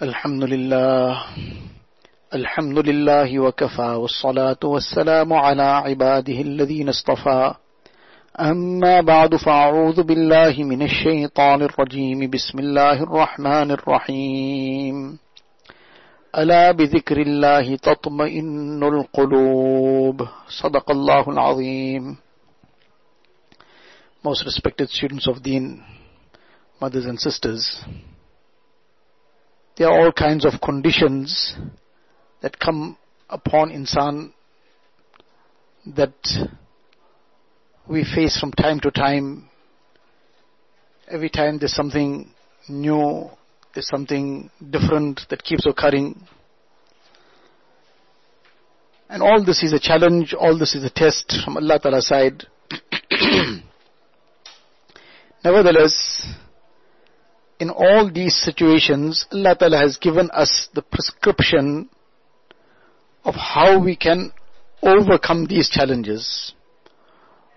الحمد لله. الحمد لله وكفى والصلاة والسلام على عباده الذين اصطفى. أما بعد فأعوذ بالله من الشيطان الرجيم. بسم الله الرحمن الرحيم. ألا بذكر الله تطمئن القلوب. صدق الله العظيم. Most respected students of Deen, mothers and sisters, there are all kinds of conditions that come upon insan that we face from time to time. Every time there's something new, there's something different that keeps occurring. And all this is a challenge, all this is a test from Allah Ta'ala's side. Nevertheless, in all these situations, Allah Ta'ala has given us the prescription of how we can overcome these challenges.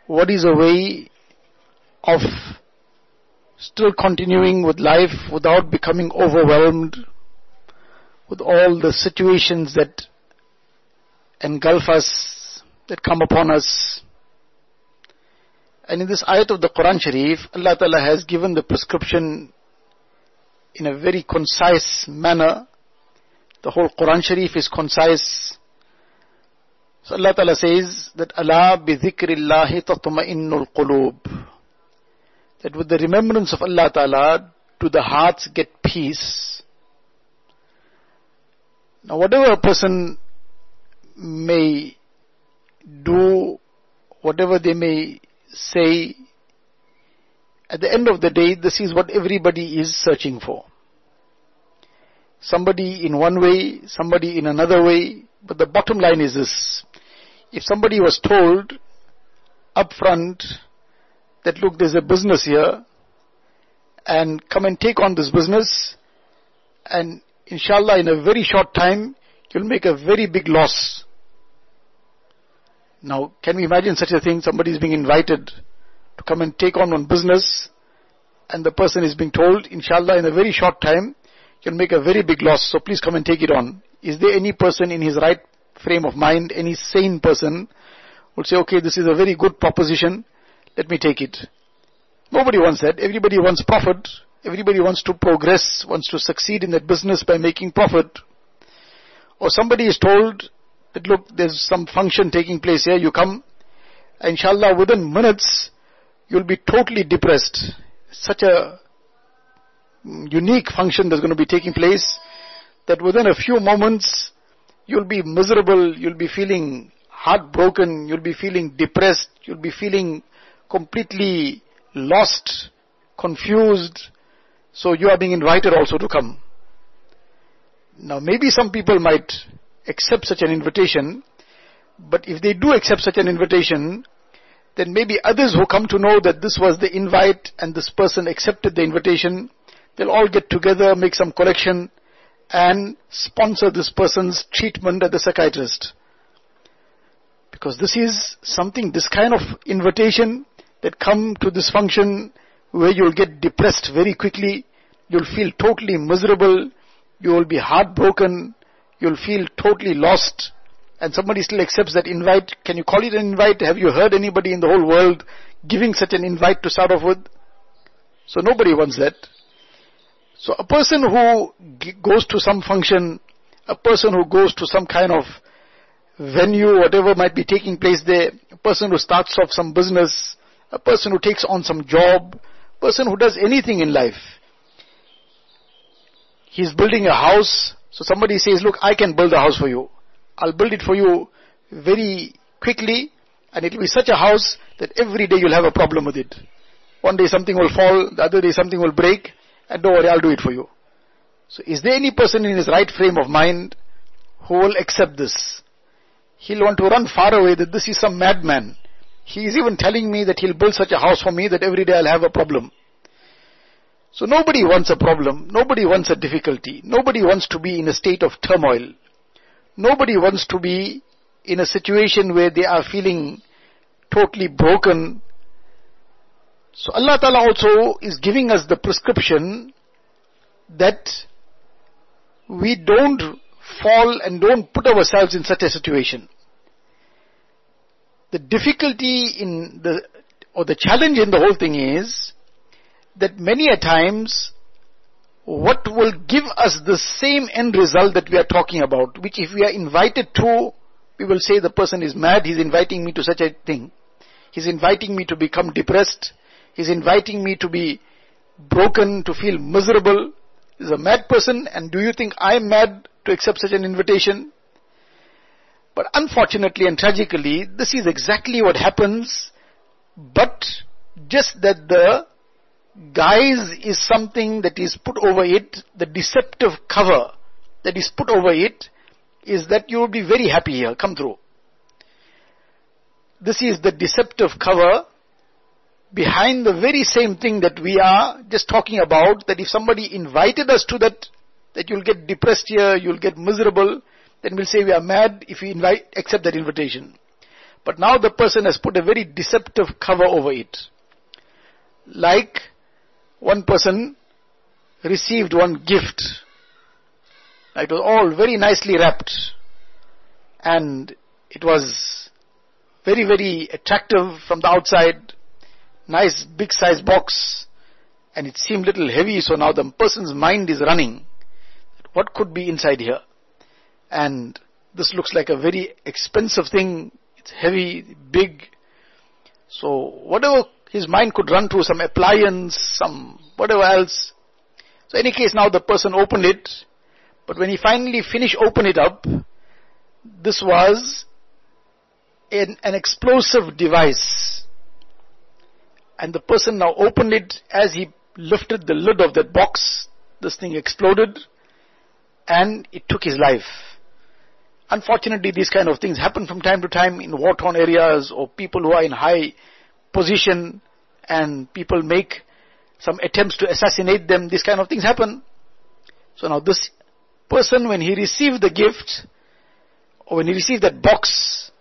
What is a way of still continuing with life without becoming overwhelmed with all the situations that engulf us, that come upon us. And in this ayat of the Quran Sharif, Allah Ta'ala has given the prescription in a very concise manner. The whole Quran Sharif is concise. So Allah Ta'ala says that Ala bi dhikrillahi tatma'innul qulub. That with the remembrance of Allah Ta'ala, do the hearts get peace. Now whatever a person may do, whatever they may say, at the end of the day, this is what everybody is searching for. Somebody in one way, somebody in another way, but the bottom line is this. If somebody was told up front that look, there's a business here, and come and take on this business, and inshallah in a very short time, you'll make a very big loss. Now, can we imagine such a thing? Somebody is being invited to come and take on one business, and the person is being told, inshallah, in a very short time, you'll make a very big loss, so please come and take it on. Is there any person in his right frame of mind, any sane person, would say, okay, this is a very good proposition, let me take it. Nobody wants that. Everybody wants profit. Everybody wants to progress, wants to succeed in that business by making profit. Or somebody is told that look, there's some function taking place here, you come, inshallah within minutes, you'll be totally depressed. Such a mm, unique function that's going to be taking place that within a few moments, you'll be miserable, you'll be feeling heartbroken, you'll be feeling depressed, you'll be feeling completely lost, confused. So you are being invited also to come. Now maybe some people might accept such an invitation, but if they do accept such an invitation, then maybe others who come to know that this was the invite and this person accepted the invitation, they'll all get together, make some collection, and sponsor this person's treatment at the psychiatrist. Because this is something, this kind of invitation that come to this function where you'll get depressed very quickly, you'll feel totally miserable, you will be heartbroken, you'll feel totally lost, and somebody still accepts that invite. Can you call it an invite? Have you heard anybody in the whole world giving such an invite to start off with? So nobody wants that. So a person who goes to some function, a person who goes to some kind of venue, whatever might be taking place there, a person who starts off some business, a person who takes on some job, a person who does anything in life. He's building a house, so somebody says, look, I can build a house for you. I'll build it for you very quickly, and it will be such a house that every day you'll have a problem with it. One day something will fall, the other day something will break, and don't worry, I'll do it for you. So is there any person in his right frame of mind who will accept this? He'll want to run far away that this is some madman. He is even telling me that he'll build such a house for me that every day I'll have a problem. So nobody wants a problem. Nobody wants a difficulty. Nobody wants to be in a state of turmoil. Nobody wants to be in a situation where they are feeling totally broken. So Allah Ta'ala also is giving us the prescription that we don't fall and don't put ourselves in such a situation. The difficulty in the, or the challenge in the whole thing is that many a times what will give us the same end result that we are talking about, which if we are invited to, we will say the person is mad, he's inviting me to such a thing. He's inviting me to become depressed. He's inviting me to be broken, to feel miserable. He's a mad person and do you think I'm mad to accept such an invitation? But unfortunately and tragically, this is exactly what happens, but just that the guise is something that is put over it, the deceptive cover that is put over it is that you will be very happy here, come through. This is the deceptive cover behind the very same thing that we are just talking about, that if somebody invited us to that, that you'll get depressed here, you'll get miserable, then we'll say we are mad if we invite, accept that invitation. But now the person has put a very deceptive cover over it. Like one person received one gift. It was all very nicely wrapped. And it was very, very attractive from the outside. Nice big size box. And it seemed a little heavy, so now the person's mind is running. What could be inside here? And this looks like a very expensive thing. It's heavy, big. So whatever his mind could run through some appliance, some whatever else. So any case now the person opened it, but when he finally finished open it up, this was an, an explosive device. And the person now opened it as he lifted the lid of that box, this thing exploded and it took his life. Unfortunately, these kind of things happen from time to time in war-torn areas or people who are in high position and people make some attempts to assassinate them, these kind of things happen. So now this person, when he received the gift, or when he received that box,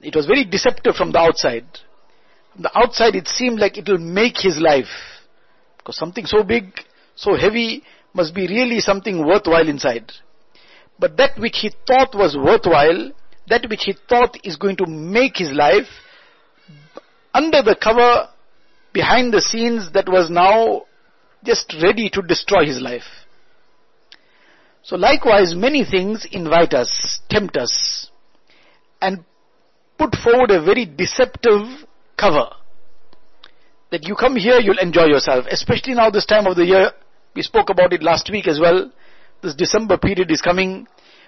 it was very deceptive from the outside. From the outside, it seemed like it will make his life. Because something so big, so heavy, must be really something worthwhile inside. But that which he thought was worthwhile, that which he thought is going to make his life, under the cover, behind the scenes, that was now just ready to destroy his life. So likewise, many things invite us, tempt us, and put forward a very deceptive cover. That you come here, you'll enjoy yourself, especially now this time of the year. We spoke about it last week as well. This December period is coming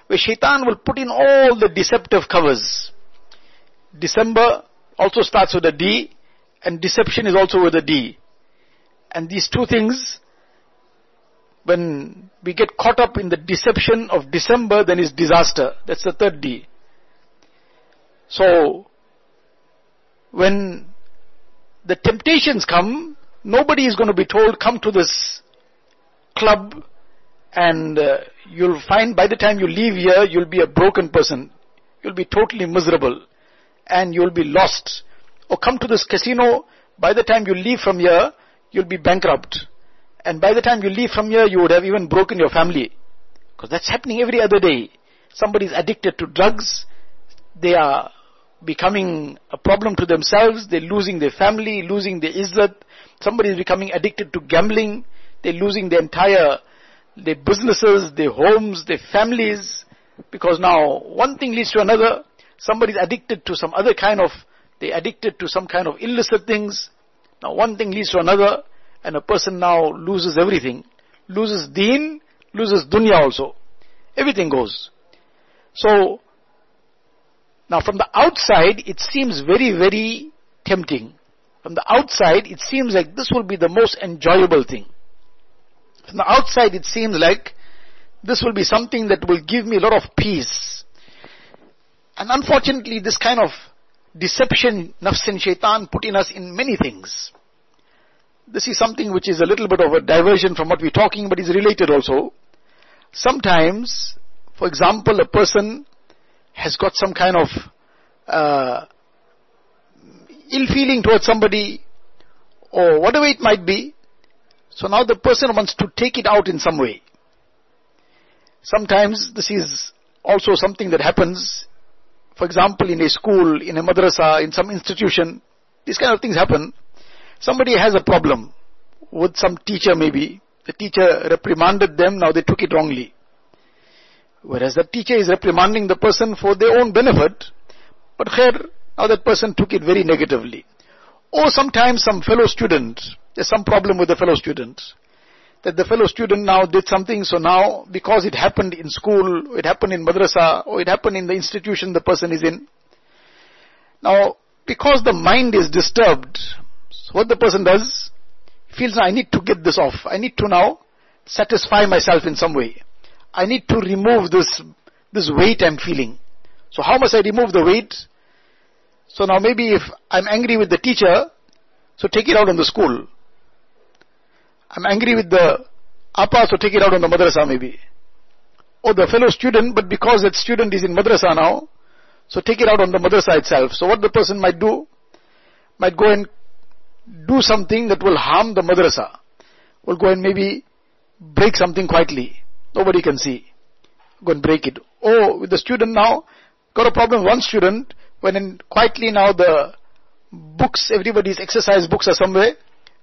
where shaitan will put in all the deceptive covers. December also starts with a D and deception is also with a D. And these two things, when we get caught up in the deception of December, then is disaster. That's the third D. So, when the temptations come, nobody is going to be told, come to this club and uh, you'll find by the time you leave here, you'll be a broken person. You'll be totally miserable and you'll be lost. Or come to this casino, by the time you leave from here, you'll be bankrupt. And by the time you leave from here, you would have even broken your family. Because that's happening every other day. Somebody's addicted to drugs. They are becoming a problem to themselves. They're losing their family, losing their izzat. Somebody is becoming addicted to gambling. They're losing their entire, their businesses, their homes, their families. Because now one thing leads to another. Somebody's addicted to some other kind of, they're addicted to some kind of illicit things. Now one thing leads to another and a person now loses everything. Loses deen, loses dunya also. Everything goes. So, now from the outside it seems very, very tempting. From the outside it seems like this will be the most enjoyable thing. From the outside it seems like this will be something that will give me a lot of peace. And unfortunately this kind of deception, nafs and shaitan put in us in many things. This is something which is a little bit of a diversion from what we're talking, but is related also. Sometimes, for example, a person has got some kind of uh, ill feeling towards somebody, or whatever it might be, so now the person wants to take it out in some way. sometimes this is also something that happens, for example, in a school, in a madrasa, in some institution, these kind of things happen. Somebody has a problem with some teacher maybe, the teacher reprimanded them, now they took it wrongly. Whereas the teacher is reprimanding the person for their own benefit, but khair, now that person took it very negatively. Or sometimes some fellow student, there's some problem with the fellow student. That the fellow student now did something, so now, because it happened in school, it happened in madrasa, or it happened in the institution the person is in. Now, because the mind is disturbed, so what the person does, feels I need to get this off. I need to now satisfy myself in some way. I need to remove this, this weight I'm feeling. So how must I remove the weight? So now maybe if I'm angry with the teacher, so take it out on the school. I'm angry with the appa, so take it out on the madrasa maybe. Or the fellow student, but because that student is in madrasa now, so take it out on the madrasa itself. So what the person might do, might go and do something that will harm the madrasa. Will go and maybe break something quietly. Nobody can see. Go and break it. Oh, with the student now, got a problem. One student, when in quietly now the books, everybody's exercise books are somewhere,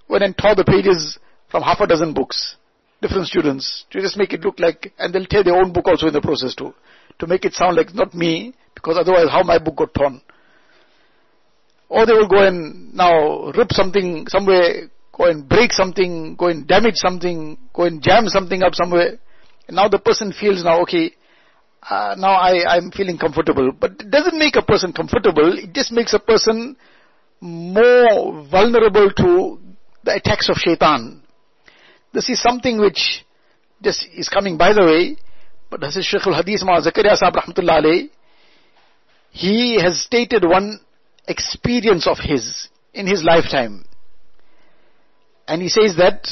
went and tore the pages from half a dozen books. Different students, to just make it look like, and they'll tear their own book also in the process too. To make it sound like not me, because otherwise how my book got torn. Or they will go and now rip something somewhere, go and break something, go and damage something, go and jam something up somewhere. And now the person feels now, okay, uh, now I, I'm feeling comfortable. But it doesn't make a person comfortable, it just makes a person more vulnerable to the attacks of shaitan. This is something which just is coming by the way, but this is Shaykh al-Hadith Ma Zakaria Sahib Rahmatullah he has stated one experience of his in his lifetime. And he says that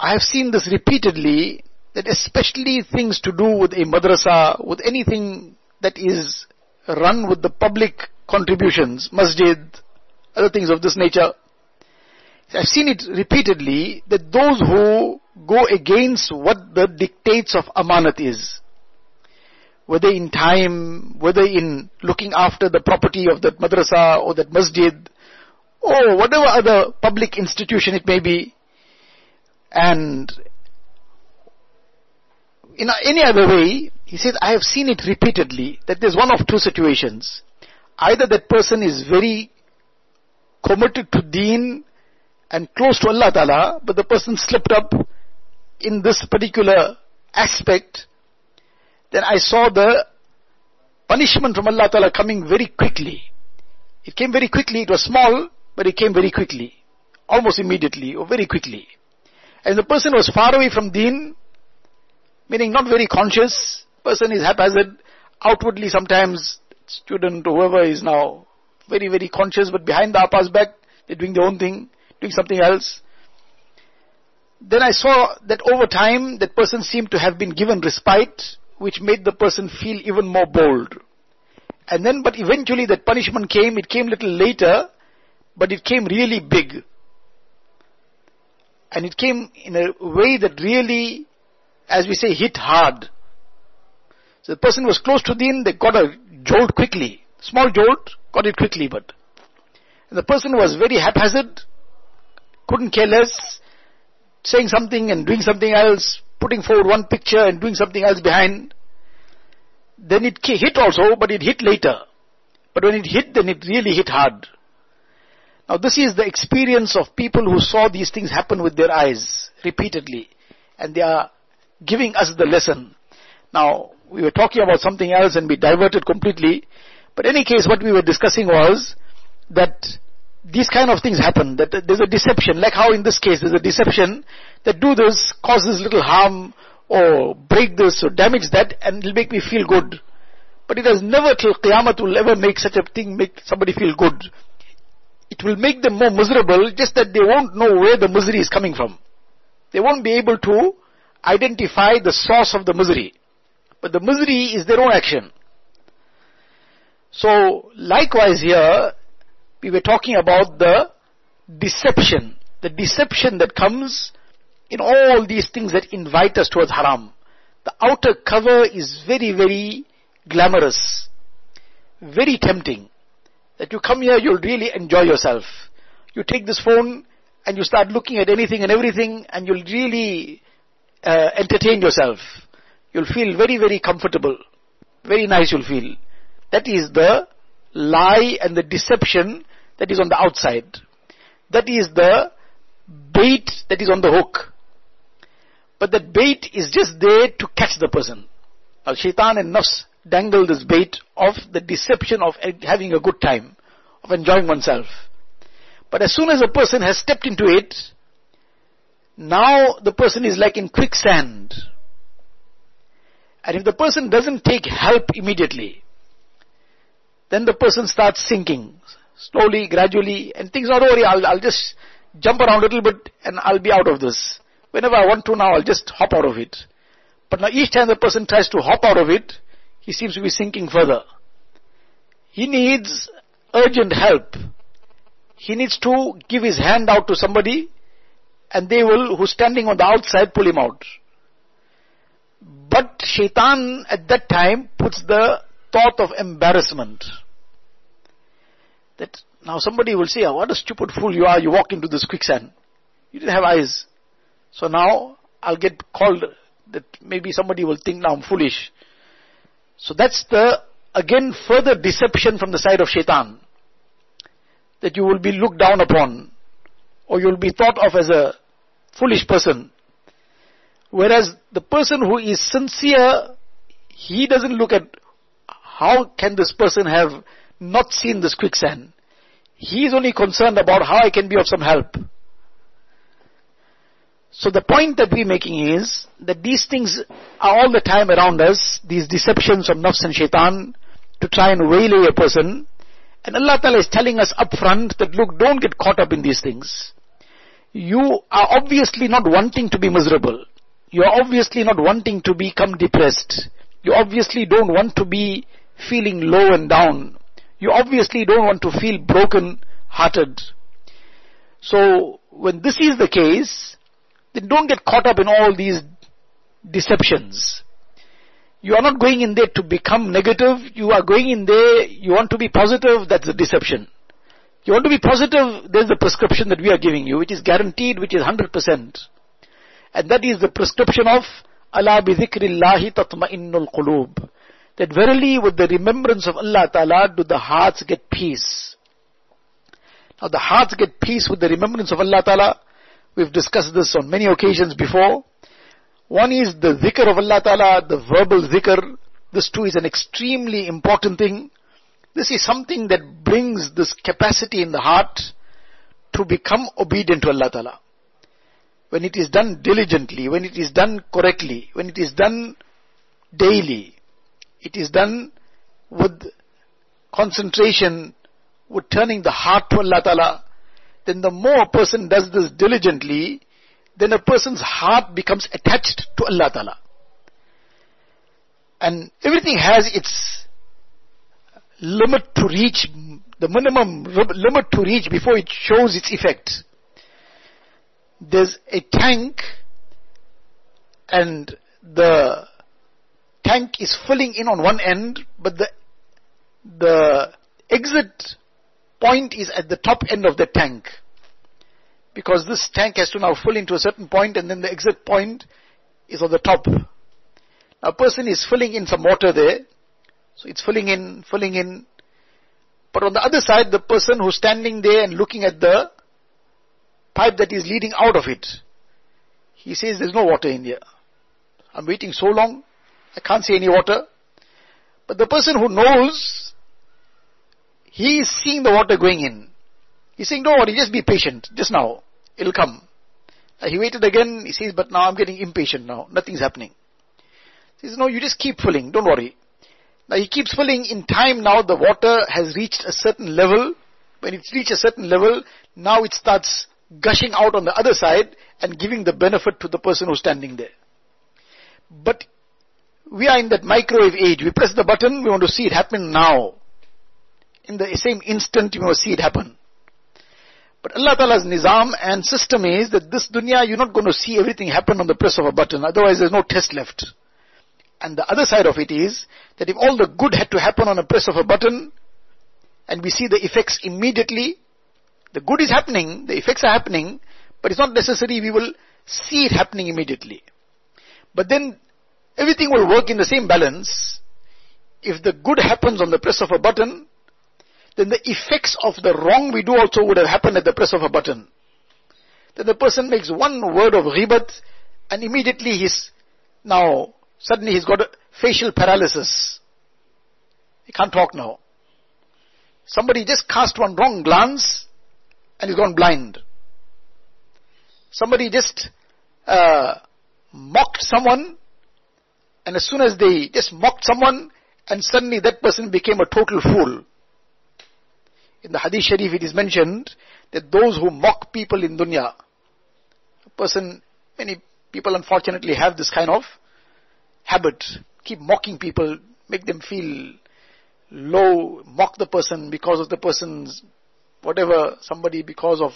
I have seen this repeatedly that especially things to do with a madrasa, with anything that is run with the public contributions, masjid, other things of this nature. I've seen it repeatedly that those who go against what the dictates of amanat is, whether in time, whether in looking after the property of that madrasa or that masjid, or whatever other public institution it may be, and in any other way, he says, I have seen it repeatedly that there's one of two situations. Either that person is very committed to deen and close to Allah Ta'ala, but the person slipped up in this particular aspect then I saw the punishment from Allah Ta'ala coming very quickly. It came very quickly, it was small, but it came very quickly. Almost immediately, or very quickly. And the person was far away from deen, meaning not very conscious, person is haphazard, outwardly sometimes, student or whoever is now very, very conscious, but behind the appa's back, they're doing their own thing, doing something else. Then I saw that over time, that person seemed to have been given respite, which made the person feel even more bold. And then, but eventually that punishment came, it came little later, but it came really big. And it came in a way that really, as we say, hit hard. So the person was close to the end, they got a jolt quickly. Small jolt, got it quickly, but. And the person was very haphazard, couldn't care less, saying something and doing something else, putting forward one picture and doing something else behind. Then it hit also, but it hit later. But when it hit, then it really hit hard. Now this is the experience of people who saw these things happen with their eyes repeatedly. And they are giving us the lesson. Now, we were talking about something else and we diverted completely. But in any case, what we were discussing was that these kind of things happen, that there's a deception, like how in this case there's a deception that do this, causes little harm, or break this, or damage that, and it'll make me feel good. But it has never till Qiyamah will ever make such a thing make somebody feel good. It will make them more miserable, just that they won't know where the misery is coming from. They won't be able to identify the source of the misery. But the misery is their own action. So, likewise here, we were talking about the deception. The deception that comes in all these things that invite us towards haram. the outer cover is very, very glamorous, very tempting. That you come here, you'll really enjoy yourself. You take this phone and you start looking at anything and everything and you'll really uh, entertain yourself. You'll feel very, very comfortable. Very nice you'll feel. That is the lie and the deception that is on the outside. That is the bait that is on the hook. But that bait is just there to catch the person. Now shaitan and nafs dangle this bait of the deception of having a good time, of enjoying oneself. But as soon as a person has stepped into it, now the person is like in quicksand. And if the person doesn't take help immediately, then the person starts sinking slowly, gradually, and things not worry, I'll, I'll just jump around a little bit and I'll be out of this. Whenever I want to now, I'll just hop out of it. But now each time the person tries to hop out of it, he seems to be sinking further. He needs urgent help. He needs to give his hand out to somebody and they will, who's standing on the outside, pull him out. But shaitan at that time puts the thought of embarrassment. That now somebody will say, ah, what a stupid fool you are, you walk into this quicksand. You didn't have eyes. So now I'll get called that maybe somebody will think now I'm foolish. So that's the, again, further deception from the side of shaitan. That you will be looked down upon, or you'll be thought of as a foolish person. Whereas the person who is sincere, he doesn't look at how can this person have not seen this quicksand. He is only concerned about how I can be of some help. So the point that we're making is that these things are all the time around us, these deceptions of nafs and shaitan to try and waylay a person. And Allah Ta'ala is telling us upfront that look, don't get caught up in these things. You are obviously not wanting to be miserable. You are obviously not wanting to become depressed. You obviously don't want to be feeling low and down. You obviously don't want to feel broken hearted. So when this is the case, then don't get caught up in all these deceptions. You are not going in there to become negative. You are going in there, you want to be positive, that's the deception. You want to be positive, there's the prescription that we are giving you, which is guaranteed, which is 100%. And that is the prescription of Ala bi dhikrillahi tatma'innul qulub. That verily with the remembrance of Allah Ta'ala do the hearts get peace. Now the hearts get peace with the remembrance of Allah Ta'ala We've discussed this on many occasions before. One is the dhikr of Allah Ta'ala, the verbal dhikr. This too is an extremely important thing. This is something that brings this capacity in the heart to become obedient to Allah Ta'ala. When it is done diligently, when it is done correctly, when it is done daily, it is done with concentration, with turning the heart to Allah Ta'ala, then the more a person does this diligently, then a person's heart becomes attached to Allah Ta'ala. And everything has its limit to reach, the minimum limit to reach before it shows its effect. There's a tank and the tank is filling in on one end, but the, the exit point is at the top end of the tank. Because this tank has to now fill into a certain point and then the exit point is on the top. A person is filling in some water there. So it's filling in, filling in. But on the other side, the person who's standing there and looking at the pipe that is leading out of it, he says there's no water in here. I'm waiting so long, I can't see any water. But the person who knows he is seeing the water going in. He's saying, don't worry, just be patient. Just now. It'll come. Uh, he waited again. He says, but now I'm getting impatient now. Nothing's happening. He says, no, you just keep filling. Don't worry. Now he keeps filling. In time now, the water has reached a certain level. When it's reached a certain level, now it starts gushing out on the other side and giving the benefit to the person who's standing there. But we are in that microwave age. We press the button, we want to see it happen now in the same instant you will see it happen. But Allah Ta'ala's nizam and system is that this dunya you're not going to see everything happen on the press of a button, otherwise there's no test left. And the other side of it is that if all the good had to happen on a press of a button, and we see the effects immediately, the good is happening, the effects are happening, but it's not necessary we will see it happening immediately. But then everything will work in the same balance. If the good happens on the press of a button, then the effects of the wrong we do also would have happened at the press of a button. Then the person makes one word of ghibat and immediately he's now, suddenly he's got a facial paralysis. He can't talk now. Somebody just cast one wrong glance and he's gone blind. Somebody just uh, mocked someone and as soon as they just mocked someone and suddenly that person became a total fool. In the Hadith Sharif it is mentioned that those who mock people in dunya, a person, many people unfortunately have this kind of habit, keep mocking people, make them feel low, mock the person because of the person's whatever, somebody because of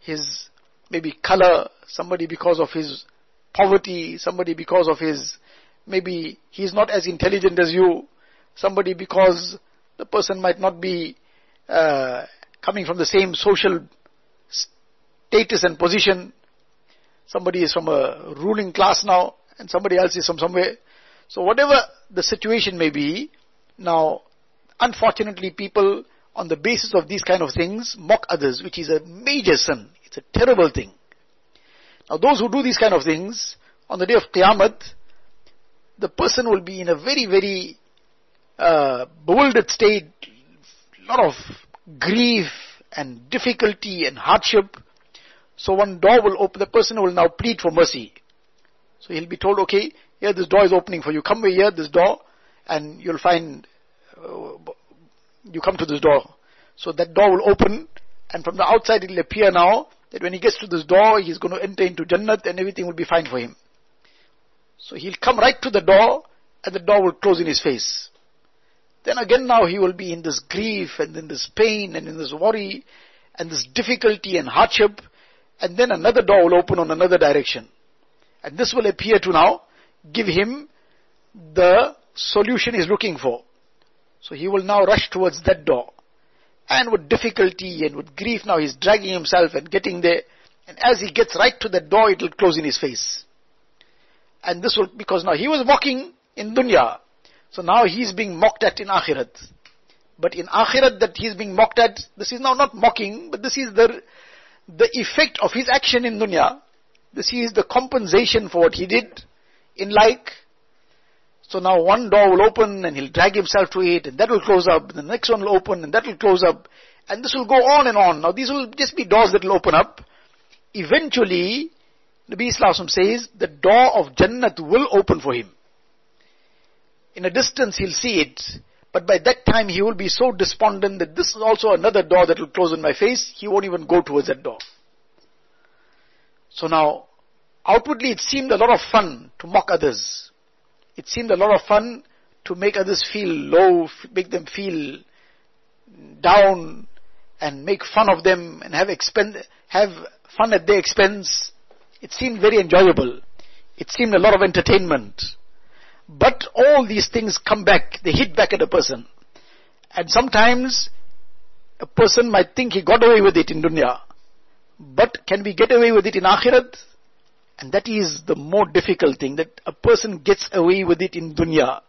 his maybe color, somebody because of his poverty, somebody because of his maybe he's not as intelligent as you, somebody because the person might not be uh, coming from the same social status and position. Somebody is from a ruling class now, and somebody else is from somewhere. So whatever the situation may be, now, unfortunately people on the basis of these kind of things mock others, which is a major sin. It's a terrible thing. Now those who do these kind of things, on the day of Qiyamah, the person will be in a very, very uh, bewildered state, lot of grief and difficulty and hardship. So one door will open, the person will now plead for mercy. So he'll be told, okay, here this door is opening for you. Come here, this door, and you'll find, uh, you come to this door. So that door will open, and from the outside it'll appear now that when he gets to this door, he's going to enter into Jannat and everything will be fine for him. So he'll come right to the door, and the door will close in his face then again now he will be in this grief and in this pain and in this worry and this difficulty and hardship and then another door will open on another direction. And this will appear to now give him the solution he's looking for. So he will now rush towards that door. And with difficulty and with grief now he's dragging himself and getting there. And as he gets right to that door, it will close in his face. And this will, because now he was walking in dunya, so now he's being mocked at in Akhirat. But in Akhirat that he's being mocked at, this is now not mocking, but this is the, the effect of his action in dunya. This is the compensation for what he did in like. So now one door will open and he'll drag himself to it and that will close up. The next one will open and that will close up. And this will go on and on. Now these will just be doors that will open up. Eventually, Nabi Islam says the door of Jannat will open for him. In a distance he'll see it, but by that time he will be so despondent that this is also another door that will close in my face, he won't even go towards that door. So now, outwardly it seemed a lot of fun to mock others. It seemed a lot of fun to make others feel low, make them feel down, and make fun of them and have have fun at their expense. It seemed very enjoyable. It seemed a lot of entertainment. But all these things come back, they hit back at a person. And sometimes a person might think he got away with it in dunya. But can we get away with it in akhirat? And that is the more difficult thing, that a person gets away with it in dunya.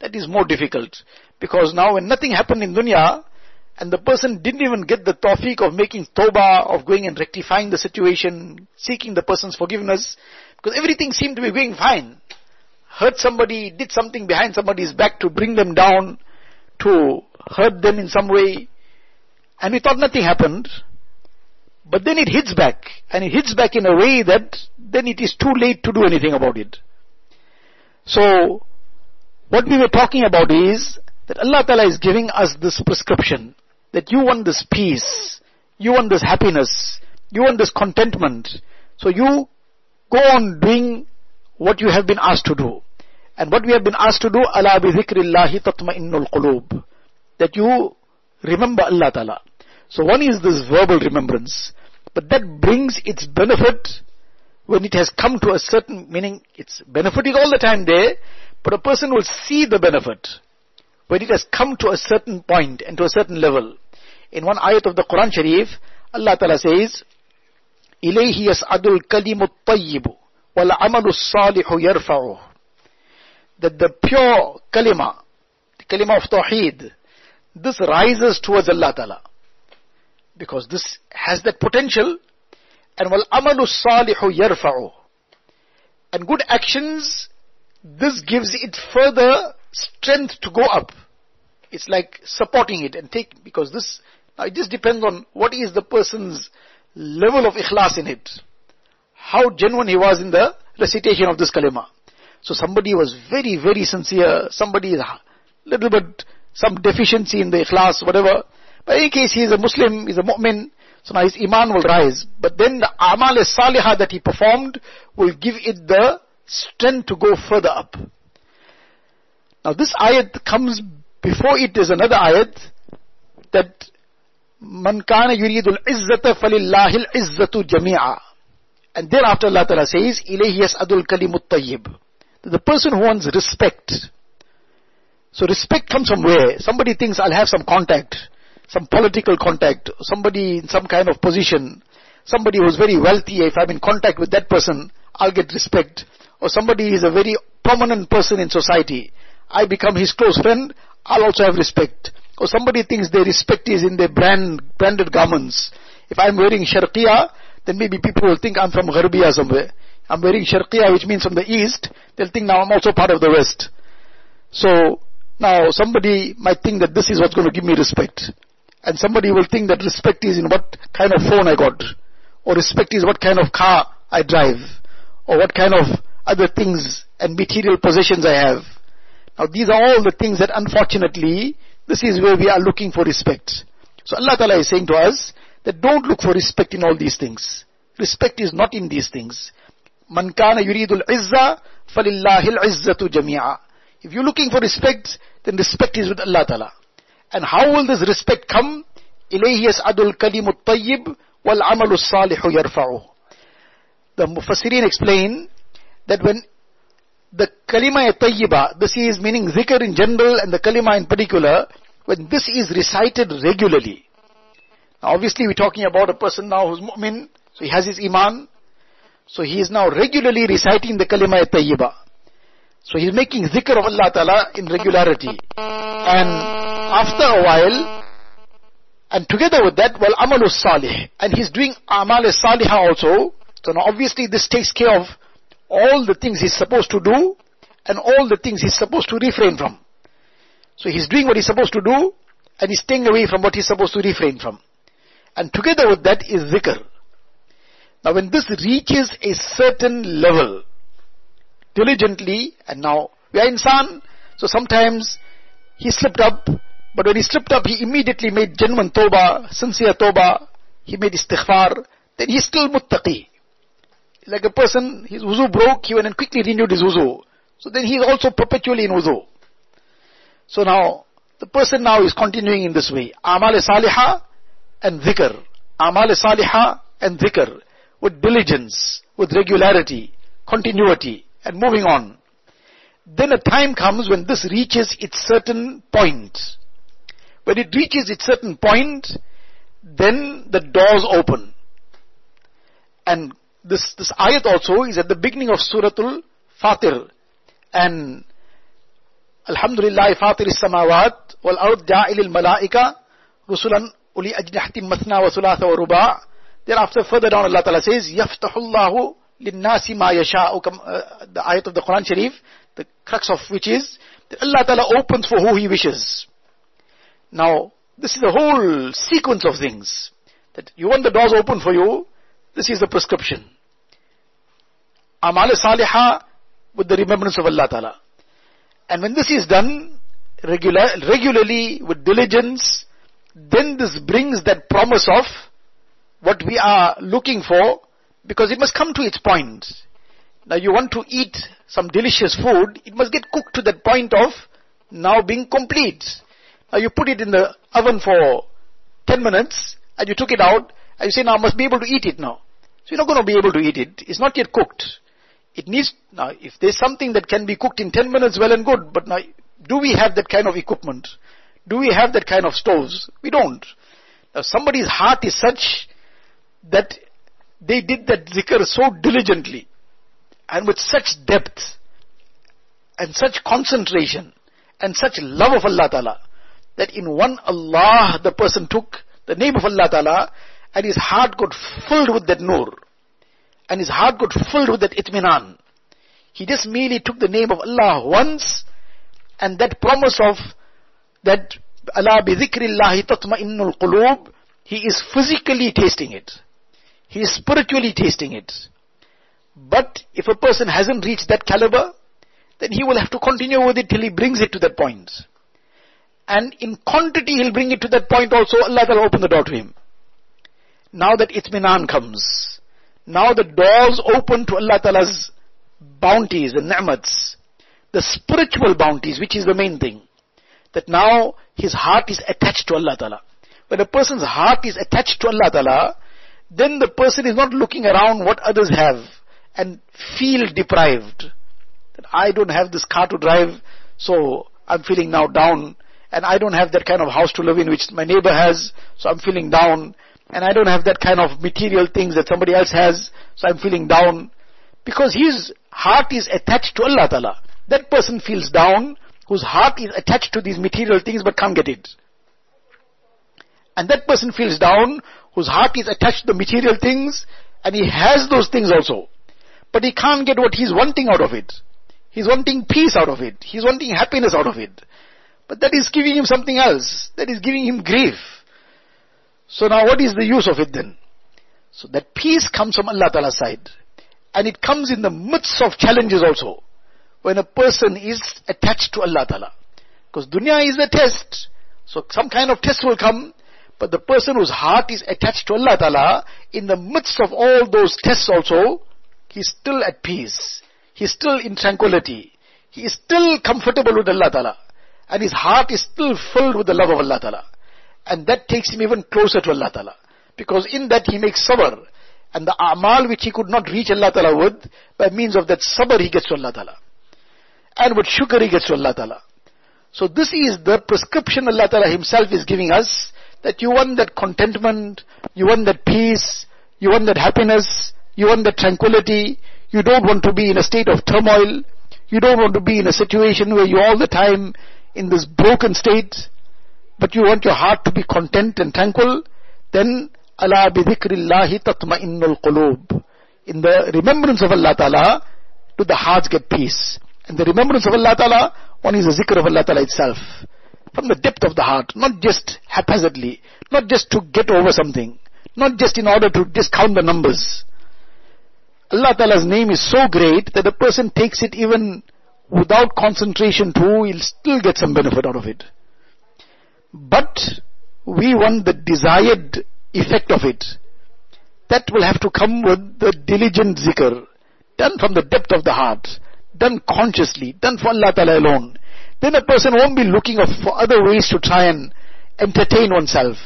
That is more difficult. Because now when nothing happened in dunya, and the person didn't even get the tawfiq of making tawbah, of going and rectifying the situation, seeking the person's forgiveness, because everything seemed to be going fine. Hurt somebody, did something behind somebody's back to bring them down, to hurt them in some way, and we thought nothing happened, but then it hits back, and it hits back in a way that then it is too late to do anything about it. So, what we were talking about is that Allah Ta'ala is giving us this prescription, that you want this peace, you want this happiness, you want this contentment, so you go on doing what you have been asked to do. And what we have been asked to do, Ala bi dhikrillahi tatma'innul qulub. That you remember Allah Ta'ala. So one is this verbal remembrance, but that brings its benefit when it has come to a certain, meaning its benefit is all the time there, But a person will see the benefit when it has come to a certain point and to a certain level. In one ayat of the Quran Sharif, Allah Ta'ala says, إِلَيْهِ يَسْعَدُ الْكَلِمُ الطَّيِّبُ وَالْعَمَلُ الصَّالِحُ يَرْفَعُهُ That the pure kalima, the kalima of Tawheed, this rises towards Allah Ta'ala. Because this has that potential, and وَالْعَمَلُ الصَّالِحُ يَرْفَعُهُ And good actions, this gives it further strength to go up. It's like supporting it and take, because this, now it just depends on what is the person's level of ikhlas in it. How genuine he was in the recitation of this kalima. So somebody was very, very sincere, somebody is a little bit, some deficiency in the ikhlas, whatever. But in any case, he is a Muslim, he's a mu'min, so now his iman will rise. But then the amal salihah that he performed will give it the strength to go further up. Now this ayat comes before it is another ayat that man kana yuridul izzata falillahil izzatu jami'a. And thereafter Allah Ta'ala says, ilayhi yas'adul kalimut tayyib. The person who wants respect. So respect comes from where? Somebody thinks I'll have some contact, some political contact, somebody in some kind of position, somebody who's very wealthy, if I'm in contact with that person, I'll get respect. Or somebody is a very prominent person in society. I become his close friend, I'll also have respect. Or somebody thinks their respect is in their brand, branded garments. If I'm wearing sharqiya, then maybe people will think I'm from Gharbiya somewhere. I'm wearing sharqiya, which means from the east. They'll think now I'm also part of the west. So, now somebody might think that this is what's going to give me respect. And somebody will think that respect is in what kind of phone I got. Or respect is what kind of car I drive. Or what kind of other things and material possessions I have. Now these are all the things that unfortunately, this is where we are looking for respect. So Allah Ta'ala is saying to us that don't look for respect in all these things. Respect is not in these things. Man kana yuridul izza falillahil izzatu jami'a. If you're looking for respect, then respect is with Allah Ta'ala. And how will this respect come? إليه يسعد الكلم الطيب والعمل الصالح يرفعه. The Mufassirin explain that when the kalima tayyiba, this is meaning zikr in general and the kalima in particular, when this is recited regularly. Now obviously we're talking about a person now who's mu'min, so he has his iman, so he is now regularly reciting the kalima tayyiba. So he's making zikr of Allah Ta'ala in regularity. And after a while, and together with that, well, amalu salih. And he's doing amal salih also. So now obviously this takes care of all the things he's supposed to do and all the things he's supposed to refrain from. So he's doing what he's supposed to do and he's staying away from what he's supposed to refrain from. And together with that is zikr. Now when this reaches a certain level, diligently, and now we are insan, so sometimes he slipped up, but when he slipped up, he immediately made genuine tawbah, sincere tawbah, he made istighfar, then he's still muttaqi like a person, his wuzu broke, he went and quickly renewed his wuzu. So then he is also perpetually in wuzu. So now, the person now is continuing in this way. Amal salihah and dhikr. Amal salihah and dhikr. With diligence, with regularity, continuity, and moving on. Then a time comes when this reaches its certain point. When it reaches its certain point, then the doors open. And this, this ayat also is at the beginning of Suratul Fatir. And Alhamdulillah, Fatir is samawat, wal ard ja'il malaika, rusulan uli ajnahtim mathna wa thulatha wa ruba. Thereafter, further down, Allah Ta'ala says, Yaftahullahu linnasi ma yasha'u. Uh, the ayat of the Quran Sharif, the crux of which is, that Allah Ta'ala opens for who He wishes. Now, this is a whole sequence of things. That you want the doors open for you, this is the prescription. Amal salihah with the remembrance of Allah Ta'ala. And when this is done regular, regularly with diligence, then this brings that promise of what we are looking for because it must come to its point. Now you want to eat some delicious food, it must get cooked to that point of now being complete. Now you put it in the oven for 10 minutes and you took it out and you say now I must be able to eat it now. So you're not going to be able to eat it. It's not yet cooked. It needs, now if there's something that can be cooked in 10 minutes, well and good, but now, do we have that kind of equipment? Do we have that kind of stoves? We don't. Now somebody's heart is such that they did that zikr so diligently and with such depth and such concentration and such love of Allah Ta'ala that in one Allah the person took the name of Allah Ta'ala and his heart got filled with that nur and his heart got filled with that itminan. He just merely took the name of Allah once and that promise of that Ala bi dhikrillahi tatma'innul qulub, he is physically tasting it. He is spiritually tasting it. But if a person hasn't reached that caliber, then he will have to continue with it till he brings it to that point. And in quantity he'll bring it to that point also, Allah will open the door to him. Now that itminan comes, now the doors open to Allah Ta'ala's bounties and ni'mats, the spiritual bounties, which is the main thing. That now his heart is attached to Allah Ta'ala. When a person's heart is attached to Allah Ta'ala, then the person is not looking around what others have and feel deprived. That I don't have this car to drive, so I'm feeling now down. And I don't have that kind of house to live in which my neighbor has, so I'm feeling down. And I don't have that kind of material things that somebody else has, so I'm feeling down. Because his heart is attached to Allah Ta'ala. That person feels down, whose heart is attached to these material things but can't get it. And that person feels down, whose heart is attached to the material things, and he has those things also. But he can't get what he's wanting out of it. He's wanting peace out of it. He's wanting happiness out of it. But that is giving him something else. That is giving him grief. So now what is the use of it then? So that peace comes from Allah Ta'ala's side. And it comes in the midst of challenges also. When a person is attached to Allah Ta'ala. Because dunya is a test. So some kind of test will come. But the person whose heart is attached to Allah Ta'ala, in the midst of all those tests also, he's still at peace. He's still in tranquility. He is still comfortable with Allah Ta'ala. And his heart is still filled with the love of Allah Ta'ala. And that takes him even closer to Allah Ta'ala. Because in that he makes sabr. And the amal which he could not reach Allah Ta'ala with, by means of that sabr he gets to Allah Ta'ala. And with shukr he gets to Allah Ta'ala. So this is the prescription Allah Ta'ala himself is giving us, that you want that contentment, you want that peace, you want that happiness, you want that tranquility, you don't want to be in a state of turmoil, you don't want to be in a situation where you're all the time in this broken state, but you want your heart to be content and tranquil, then Ala bi dhikrillahi tatma'innul qulub. In the remembrance of Allah Ta'ala, do the hearts get peace. And the remembrance of Allah Ta'ala, one is the zikr of Allah Ta'ala itself from the depth of the heart, not just haphazardly, not just to get over something, not just in order to discount the numbers. Allah Ta'ala's name is so great that the person takes it even without concentration too, he'll still get some benefit out of it. But we want the desired effect of it. That will have to come with the diligent zikr, done from the depth of the heart, done consciously, done for Allah Ta'ala alone then a person won't be looking for other ways to try and entertain oneself.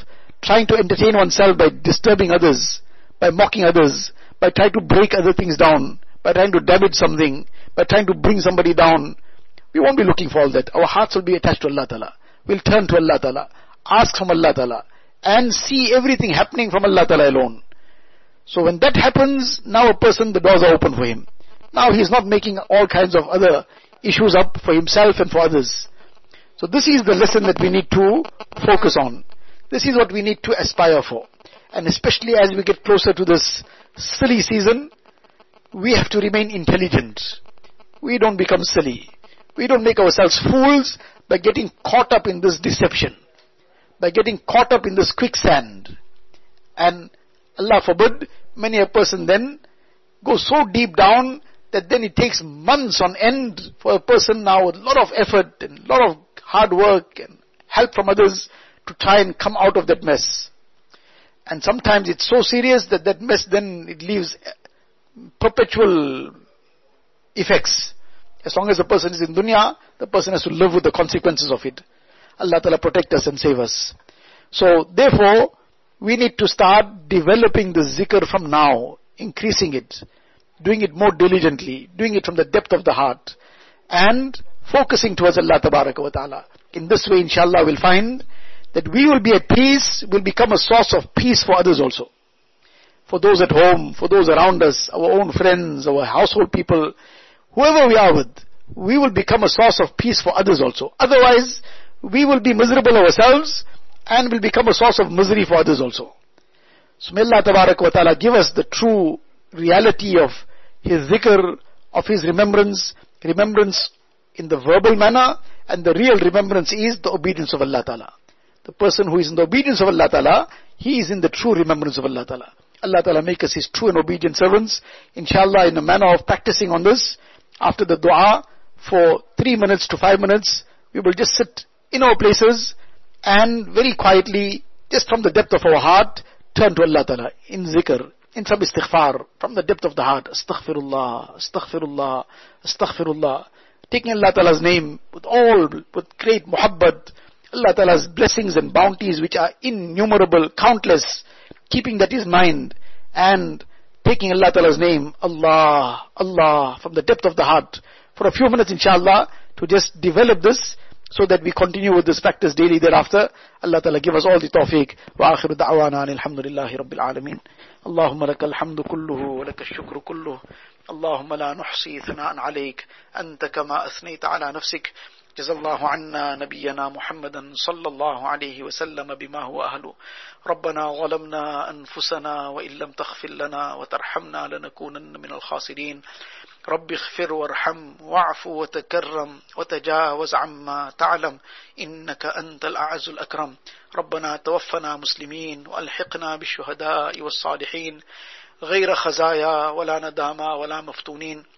Trying to entertain oneself by disturbing others, by mocking others, by trying to break other things down, by trying to damage something, by trying to bring somebody down. We won't be looking for all that. Our hearts will be attached to Allah Ta'ala. We'll turn to Allah Ta'ala, ask from Allah Ta'ala, and see everything happening from Allah Ta'ala alone. So when that happens, now a person, the doors are open for him. Now he's not making all kinds of other issues up for himself and for others. So this is the lesson that we need to focus on. This is what we need to aspire for. And especially as we get closer to this silly season, we have to remain intelligent. We don't become silly. We don't make ourselves fools by getting caught up in this deception, by getting caught up in this quicksand. And Allah forbid, many a person then goes so deep down that then it takes months on end for a person now with a lot of effort and a lot of hard work and help from others to try and come out of that mess. And sometimes it's so serious that that mess then it leaves perpetual effects. As long as the person is in dunya, the person has to live with the consequences of it. Allah Ta'ala protect us and save us. So therefore, we need to start developing the zikr from now, increasing it doing it more diligently, doing it from the depth of the heart, and focusing towards Allah wa ta'ala. In this way, inshallah, we'll find that we will be at peace, will become a source of peace for others also. For those at home, for those around us, our own friends, our household people, whoever we are with, we will become a source of peace for others also. Otherwise, we will be miserable ourselves and will become a source of misery for others also. So may Allah wa ta'ala give us the true reality of His zikr, of His remembrance, remembrance in the verbal manner, and the real remembrance is the obedience of Allah Ta'ala. The person who is in the obedience of Allah Ta'ala, he is in the true remembrance of Allah Ta'ala. Allah Ta'ala make us His true and obedient servants. Inshallah, in a manner of practicing on this, after the dua, for three minutes to five minutes, we will just sit in our places and very quietly, just from the depth of our heart, turn to Allah Ta'ala in zikr, in some istighfar, from the depth of the heart. Astaghfirullah, astaghfirullah, astaghfirullah. Taking Allah Ta'ala's name with all, with great muhabbat, Allah Ta'ala's blessings and bounties which are innumerable, countless, keeping that in mind and taking Allah Ta'ala's name, Allah, Allah, from the depth of the heart, for a few minutes inshallah, to just develop this, so that we continue with this practice daily thereafter. Allah Ta'ala give us all the tawfiq. Wa akhiru da'wana alhamdulillahi rabbil alameen. اللهم لك الحمد كله ولك الشكر كله اللهم لا نحصي ثناء عليك أنت كما أثنيت على نفسك جزا الله عنا نبينا محمدا صلى الله عليه وسلم بما هو أهله. ربنا ظلمنا أنفسنا وإن لم تغفر لنا وترحمنا لنكونن من الخاسرين. رب اغفر وارحم واعف وتكرم وتجاوز عما تعلم. إنك أنت الأعز الأكرم. ربنا توفنا مسلمين وألحقنا بالشهداء والصالحين. غير خزايا ولا ندامى ولا مفتونين.